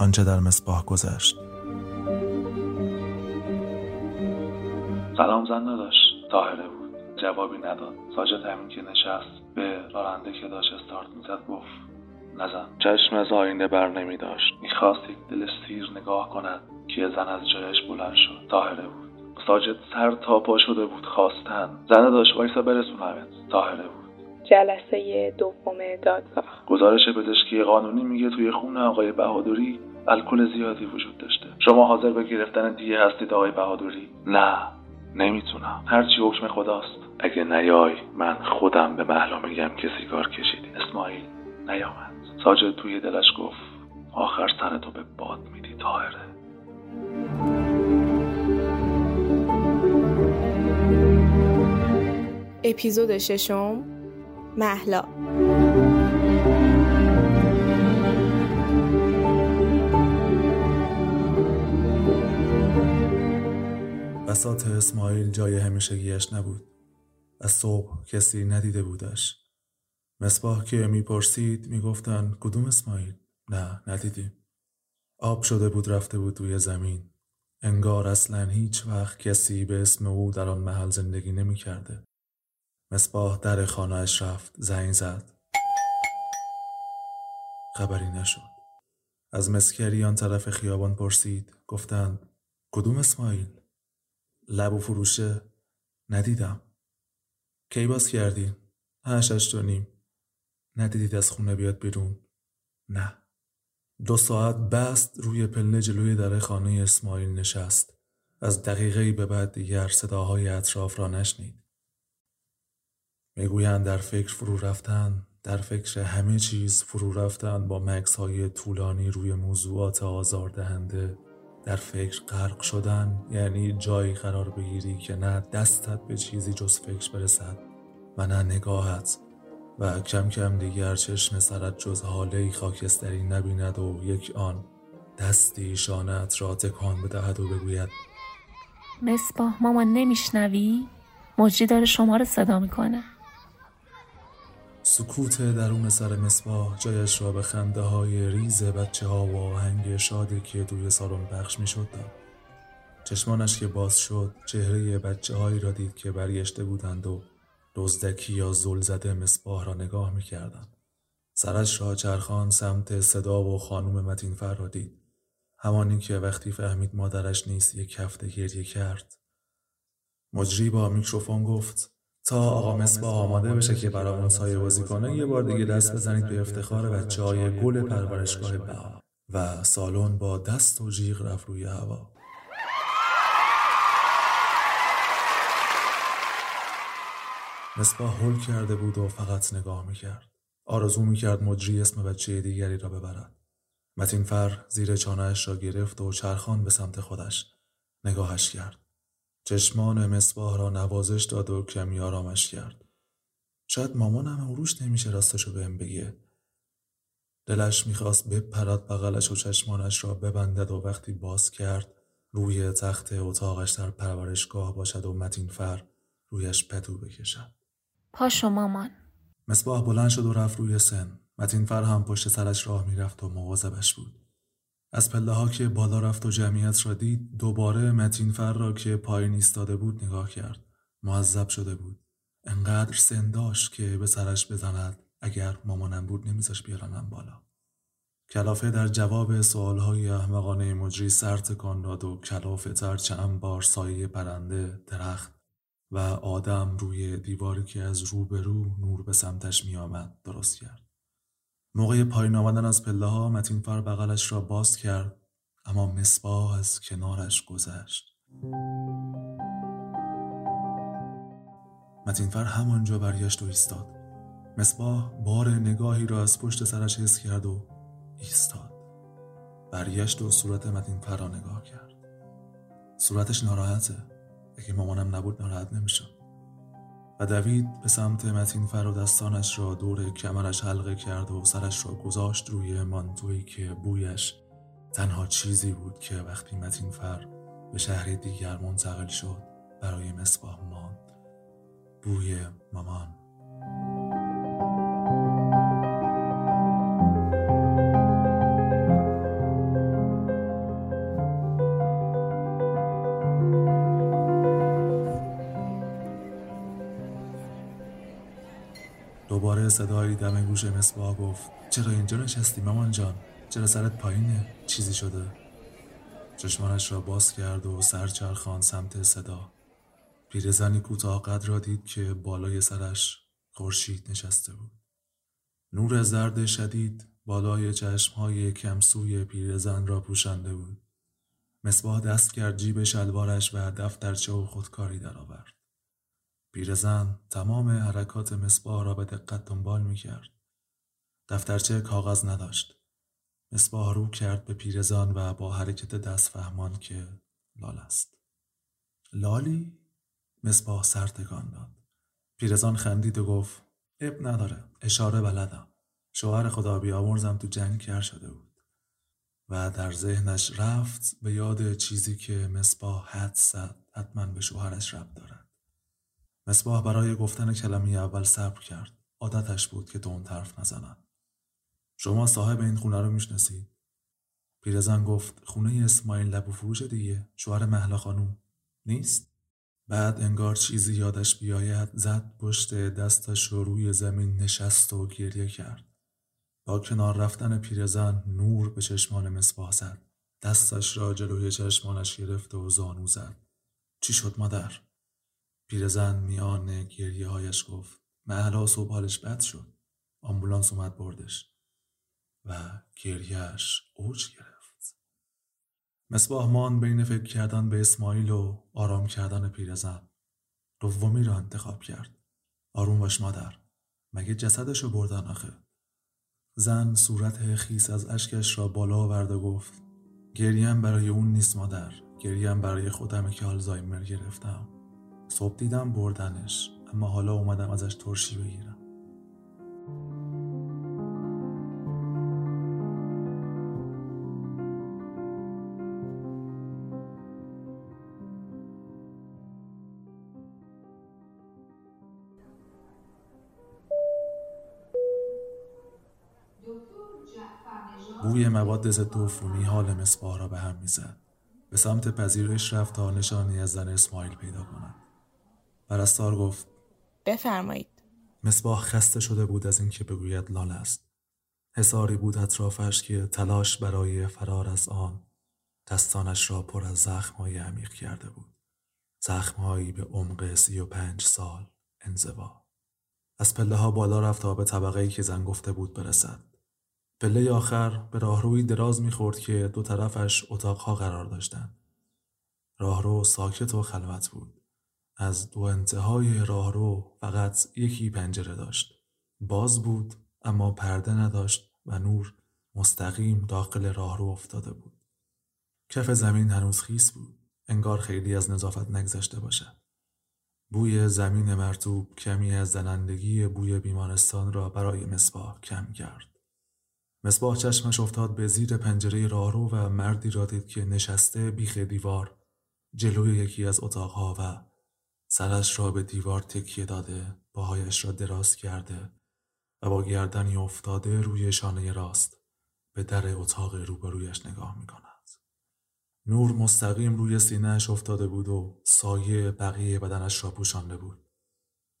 آنچه در مصباح گذشت. سلام زن داشت طاهره بود. جوابی نداد. ساجد همین که نشست به راننده که داشت استارت می‌زد گفت نزن چشم از آینه بر نمی داشت. می‌خواست یک دل سیر نگاه کند که زن از جایش بلند شد. طاهره بود. ساجد سر تا پا شده بود خواستن. زن داشت وایسا برسونمت. طاهره بود. جلسه دوم دادگاه. گزارش پزشکی قانونی میگه توی خون آقای بهادری الکل زیادی وجود داشته. شما حاضر به گرفتن دیه هستید آقای بهادری؟ نه نمی‌تونم. هرچی حکم خداست. اگه نیای من خودم به محلا میگم که سیگار کشیدی. اسماعیل نیامد. ساجد توی دلش گفت آخر سرتو به باد میدی تاهره اپیزود ششم. محلا. بسات اسماعیل جای همیشگیش نبود. از صبح کسی ندیده بودش. مصباح که می‌پرسید می‌گفتن کدوم اسماعیل؟ نه ندیدیم. آب شده بود رفته بود توی زمین. انگار اصلا هیچ وقت کسی به اسم او در آن محل زندگی نمی‌کرده. مصباح در خانهاش رفت زنگ زد. خبری نشد. از مسکری آن طرف خیابان پرسید. گفتند کدوم اسماعیل؟ لب و فروشه ندیدم. کی باز کردین؟ هشت و نیم. ندیدید از خونه بیاد بیرون؟ نه. دو ساعت بست روی پلنه جلوی در خانه اسماعیل نشست. از دقیقه به بعد دیگر صداهای اطراف را نشنید. می‌گویند در فکر فرو رفتن در فکر همه چیز فرو رفتن با مکس های طولانی روی موضوعات آزاردهنده. در فکر غرق شدن یعنی جایی قرار بگیری که نه دستت به چیزی جز فکر برسد و نه نگاهت. و کم کم دیگر چشم سرت جز حاله خاکستری نبیند و یک آن دستی شانت را تکان بدهد و بگوید مصباح مامان نمیشنوی؟ مجری داره شما رو صدا می‌کنه. سکوت درون سر مصباح جایش را به خنده های ریز بچه ها و آهنگ شادی که توی سالن پخش می شد داد. چشمانش که باز شد چهره بچه هایی را دید که برگشته بودند و دزدکی یا زل زده مصباح را نگاه می کردند. سرش را چرخان سمت صدا و خانوم متینفر را دید. همانی که وقتی فهمید مادرش نیست یک هفته گریه کرد. مجری با میکروفون گفت تا آقا مصباح آماده بشه که برامون سایه بازی کنه یه بار دیگه دست بزنید به افتخار بچه های گل پرورشگاه بها و سالن با دست و جیغ رفت روی هوا. مصباح هل کرده بود و فقط نگاه می‌کرد. آرزو می‌کرد مجری اسم بچه دیگری را ببرد. متین فر زیر چانهش را گرفت و چرخان به سمت خودش. نگاهش کرد. چشمان مصباح را نوازش داد و کمی آرامش کرد. شاید مامانم روش نمیشه راستشو بهم بگه. دلش می‌خواست بپرد بغلش و چشمانش را ببندد و وقتی باز کرد روی تخت اتاقش در پرورشگاه باشد و متین فر رویش پتو بکشد. پاشو مامان. مصباح بلند شد و رفت روی سن. متین فر هم پشت سرش راه می‌رفت و مواظبش بود. از پله ها که بالا رفت و جمعیت را دید دوباره متین فر را که پایین ایستاده بود نگاه کرد. معذب شده بود. انقدر سن داشت که به سرش بزند. اگر مامانم بود نمیذاش بیارنم بالا. کلافه در جواب سوالهای احمقانه مجری سر تکان و کلافه تر چند بار سایه پرنده درخت و آدم روی دیواری که از روبرو نور به سمتش میآمد درست کرد. موقع پایین آمدن از پله ها متین فر بغلش را باز کرد اما مصباح از کنارش گذشت. متین فر همانجا برگشت و ایستاد. مصباح بار نگاهی را از پشت سرش حس کرد و ایستاد. برگشت و صورت متین فر را نگاه کرد. صورتش ناراحته. اگه مامانم نبود ناراحت نمیشم و دوید به سمت متین فر و دستانش را دور کمرش حلقه کرد و سرش را گذاشت روی مانتویی که بویش تنها چیزی بود که وقتی متین فر به شهر دیگر منتقل شد برای مصباح ماند. بوی مامان. صدایی دم گوش مصباح گفت چرا اینجا نشستی مامان جان؟ چرا سرت پایینه؟ چیزی شده. چشمانش را باز کرد و سرچرخان سمت صدا. پیرزنی کوتاه قد را دید که بالای سرش خورشید نشسته بود. نور زرد شدید بالای چشمهای کمسوی پیرزن را پوشانده بود. مصباح دست کرد جیب شلوارش و دفترچه و خودکاری درآورد. پیرزن تمام حرکات مصباح را به دقت دنبال می کرد. دفترچه کاغذ نداشت. مصباح رو کرد به پیرزن و با حرکت دست فهمان که لال است. لالی؟ مصباح سر تکان داد. پیرزن خندید و گفت اب نداره. اشاره بلدم. شوهر خدا بیامرزم تو جنگ کر شده بود. و در ذهنش رفت به یاد چیزی که مصباح حد زد حتما به شوهرش رب دارد. مصباح برای گفتن کلمه اول صبر کرد. عادتش بود که تون طرف نزنند. شما صاحب این خونه رو می‌شناسید؟ پیرزن گفت خونه اسماعیل لب و فروش دیگه شوهر محلا خانوم نیست؟ بعد انگار چیزی یادش بیاید زد پشت دستش رو روی زمین نشست و گریه کرد. با کنار رفتن پیرزن نور به چشمان مصباح زد. دستش را جلوی چشمانش گرفت و زانو زد. چی شد مادر؟ پیرزن میان گریه هایش گفت محلا صبح حالش بد شد. آمبولانس اومد بردش. و گریهش اوج گرفت. مصباح مان بین فکر کردن به اسماعیل و آرام کردن پیرزن. دومی را انتخاب کرد. آروم باش مادر. مگه جسدشو بردن آخه؟ زن صورت خیس از اشکش را بالا آورد و گفت گریم برای اون نیست مادر گریم برای خودم که آلزایمر گرفتم صبح دیدم بردنش اما حالا اومدم ازش ترشی بگیرم. بوی مواد ضد عفونی حال مصباح را به هم می‌زد. به سمت پذیرش رفت تا نشانی از زن اسماعیل پیدا کند. پرستار گفت بفرمایید. مصباح خسته شده بود از اینکه بگوید لال است. حساری بود اطرافش که تلاش برای فرار از آن دستانش را پر از زخمهای عمیق کرده بود. زخمهایی به عمق سی و پنج سال انزوا. از پله ها بالا رفت تا به طبقه ای که زن گفته بود برسد. پله آخر به راهروی دراز می‌خورد که دو طرفش اتاقها قرار داشتند. راهرو ساکت و خلوت بود. از دو انتهای راهرو فقط یکی پنجره داشت. باز بود اما پرده نداشت و نور مستقیم داخل راهرو افتاده بود. کف زمین هنوز خیس بود. انگار خیلی از نظافت نگذشته باشد. بوی زمین مرتوب کمی از زنندگی بوی بیمارستان را برای مصباح کم کرد. مصباح چشمش افتاد به زیر پنجره راهرو و مردی را دید که نشسته بیخ دیوار جلوی یکی از اتاقها و سرش را به دیوار تکیه داده باهایش را دراز کرده و با گردنی افتاده روی شانه راست به در اتاق روبرویش نگاه می کند. نور مستقیم روی سینهش افتاده بود و سایه بقیه بدنش را پوشانده بود.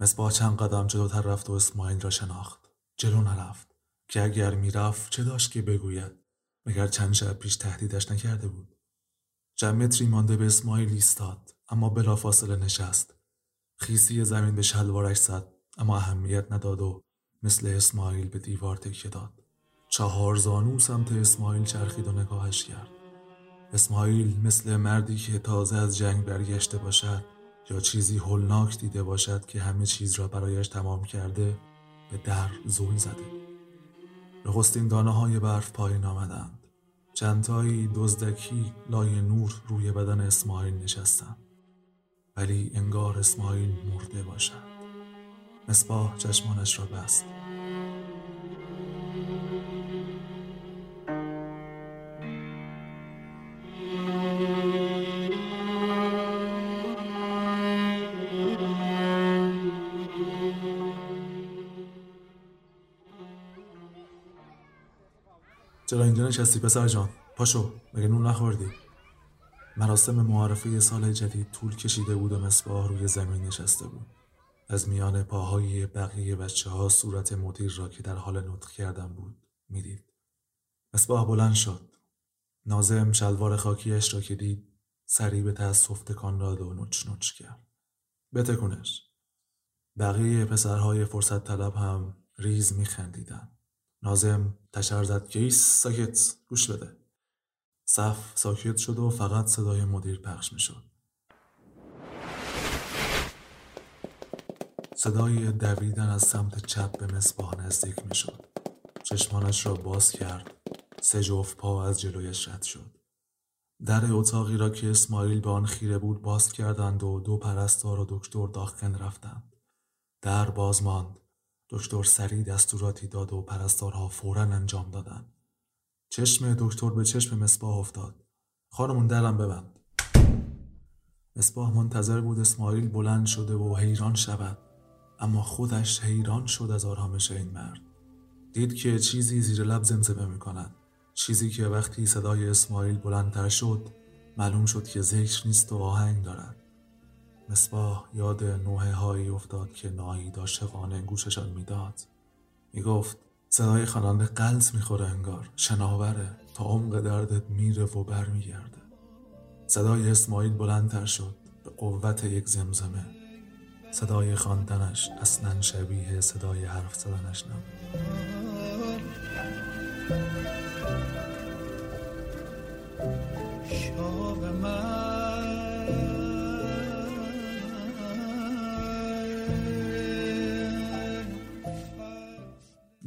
مصباح چند قدم جلوتر رفت و اسماعیل را شناخت. جلو نرفت. که اگر می‌رفت چه داشت که بگوید مگر چند شب پیش تهدیدش نکرده بود چند متری مانده به اسماعیل ایستاد اما بلافاصله نشست خیسی زمین به شلوارش زد اما اهمیت نداد و مثل اسماعیل به دیوار تکیه داد. چهار زانو سمت اسماعیل چرخید و نگاهش کرد. اسماعیل مثل مردی که تازه از جنگ برگشته باشد یا چیزی هولناک دیده باشد که همه چیز را برایش تمام کرده به در زول زده نخستین دانه های برف پایین آمدند. چندتایی دزدکی لای نور روی بدن اسماعیل نشستند. ولی انگار اسماعیل مرده باشد. مصباح چشمانش را بست. چرا اینجا نشستی پسر جان؟ پاشو مگه نون نخوردی؟ مراسم معارفه سال جدید طول کشیده بود و مصباح روی زمین نشسته بود از میان پاهای بقیه بچه ها صورت مدیر را که در حال نطق کردن بود می‌دید. مصباح بلند شد. نازم شلوار خاکیش را که دید سریع به تأسف تکان داد و نچ نچ کرد. بتکونش. بقیه پسرهای فرصت طلب هم ریز میخندیدن. نازم تشر زد که ساکت گوش بده. صف ساکت شد و فقط صدای مدیر پخش می‌شد. صدای دویدن از سمت چپ به مصباح نزدیک می‌شد. چشمانش را باز کرد. سه جفت پا از جلویش رد شد. در اتاقی را که اسماعیل به آن خیره بود باز کردند و دو پرستار و دکتر داخل رفتند. در باز ماند. دکتر سریع دستوراتی داد و پرستارها فورا انجام دادند. چشم دکتر به چشم مصباح افتاد. خانمون درم ببند. مصباح منتظر بود اسماعیل بلند شده و حیران شود. اما خودش حیران شد از آرامش این مرد. دید که چیزی زیر لب زمزمه می کند. چیزی که وقتی صدای اسماعیل بلندتر شد معلوم شد که ذکر نیست و آهنگ دارد. مصباح یاد نوه هایی افتاد که نایی عاشقانه گوششان می‌داد. می‌گفت صدای خواننده قلط می‌خوره انگار. شناوره. تا عمق دردت میره و برمیگرده. صدای اسماعیل بلندتر شد. به قوت یک زمزمه. صدای خواندنش اصلا شبیه صدای حرف زدنش نبود.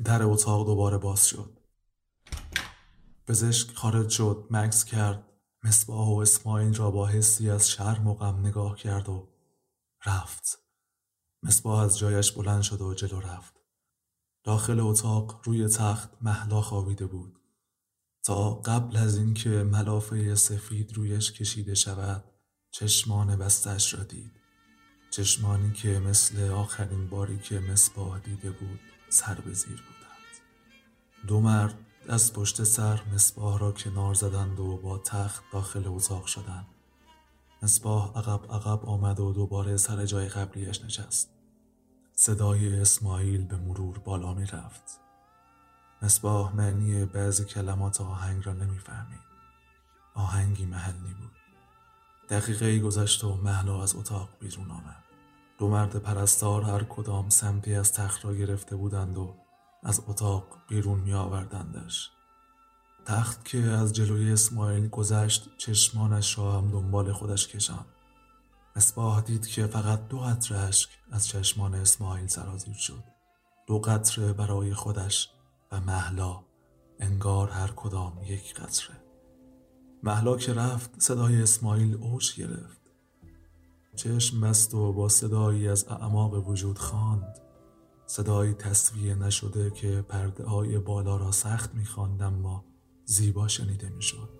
در اتاق دوباره باز شد. پزشک خارج شد مکس کرد مصباح و اسماعیل را با حسی از شرم و غم نگاه کرد و رفت. مصباح از جایش بلند شد و جلو رفت. داخل اتاق روی تخت محلا خوابیده بود. تا قبل از اینکه ملافه سفید رویش کشیده شود چشمان بستش را دید. چشمانی که مثل آخرین باری که مصباح دیده بود سر به زیر بودند دو مرد از پشت سر مصباح را کنار زدند و با تخت داخل اتاق شدند. مصباح عقب عقب آمد و دوباره سر جای قبلیش نشست. صدای اسماعیل به مرور بالا می رفت. مصباح معنی بعضی کلمات آهنگ را نمی‌فهمید آهنگی محلی بود. دقیقه ای گذشت و محلا از اتاق بیرون آمد. دو مرد پرستار هر کدام سمتی از تخت را گرفته بودند و از اتاق بیرون می آوردندش. تخت که از جلوی اسماعیل گذشت چشمانش را هم دنبال خودش کشان. مصباح دید که فقط دو قطره اشک از چشمان اسماعیل سرازیر شد. دو قطره برای خودش و محلا انگار هر کدام یک قطره. محلا که رفت صدای اسماعیل اوج گرفت. چشم بست و با صدایی از اعماق وجود خواند صدایی تصویه نشده که پرده های بالا را سخت می‌خواند اما زیبا شنیده می‌شد.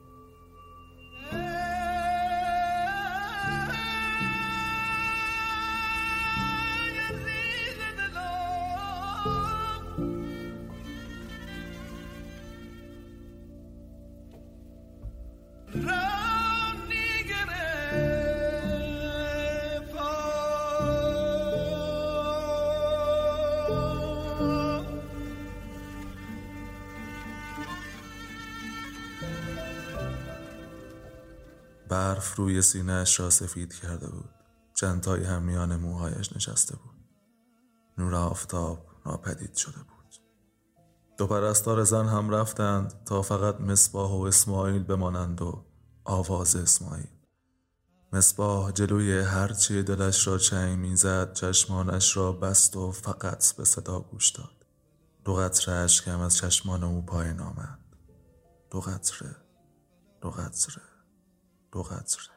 برف روی سینهاش را سفید کرده بود. چندتایی هم میان موهایش نشسته بود. نور آفتاب ناپدید شده بود. دو پرستار زن هم رفتند تا فقط مصباح و اسماعیل بمانند و آواز اسماعیل. مصباح جلوی هرچی دلش را چنگ می‌زد چشمانش را بست و فقط به صدا گوش داد. دو قطره اشکم از چشمان او پایین آمد. دو قطره دو قطره. دو قطره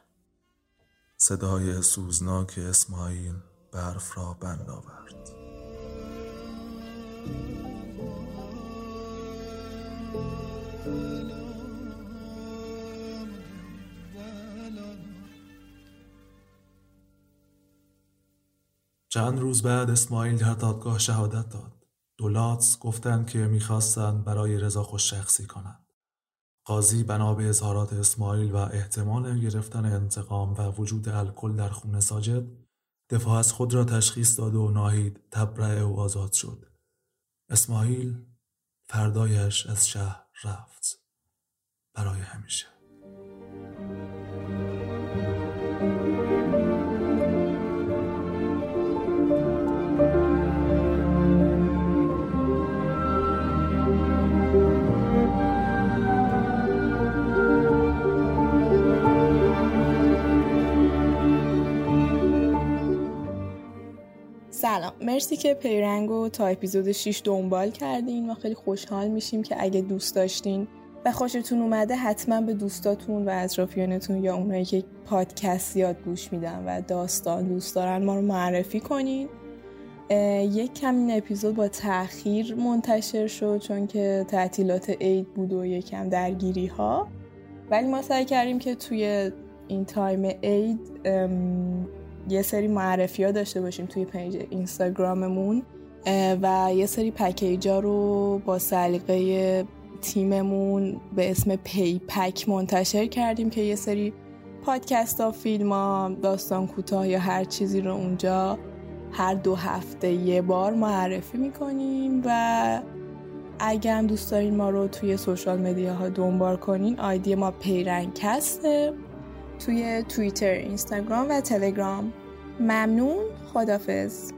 صدای سوزناک اسماعیل برف را بند آورد چند روز بعد اسماعیل در دادگاه شهادت داد. دولات گفتند که می‌خواستند برای رضا خوش شخصی کنند. قاضی بنا به اظهارات اسماعیل و احتمال گرفتن انتقام و وجود الکل در خون ساجد دفاع از خود را تشخیص داد و ناهید تبرع او آزاد شد. اسماعیل فردایش از شهر رفت. برای همیشه. سلام. مرسی که پیرنگ تا اپیزود 6 دنبال کردین ما خیلی خوشحال میشیم که اگه دوست داشتین و خوشتون اومده حتما به دوستاتون و اطرافیانتون یا اونایی که پادکست یاد گوش میدن و داستان دوست دارن ما رو معرفی کنین. یک کم این اپیزود با تاخیر منتشر شد چون که تعطیلات عید بود و یکم درگیری ها ولی ما سعی کردیم که توی این time عید یه سری معرفی ها داشته باشیم توی page اینستاگراممون و یه سری package ها رو با سلیقه تیممون به اسم پی‌پک منتشر کردیم که یه سری پادکست ها فیلم ها داستان کوتاه یا هر چیزی رو اونجا هر دو هفته یه بار معرفی می‌کنیم و اگر هم دوست دارین ما رو توی social media ها دنبال کنین آیدی ما پیرنگسته توی توییتر، اینستاگرام و تلگرام. ممنون. خدافز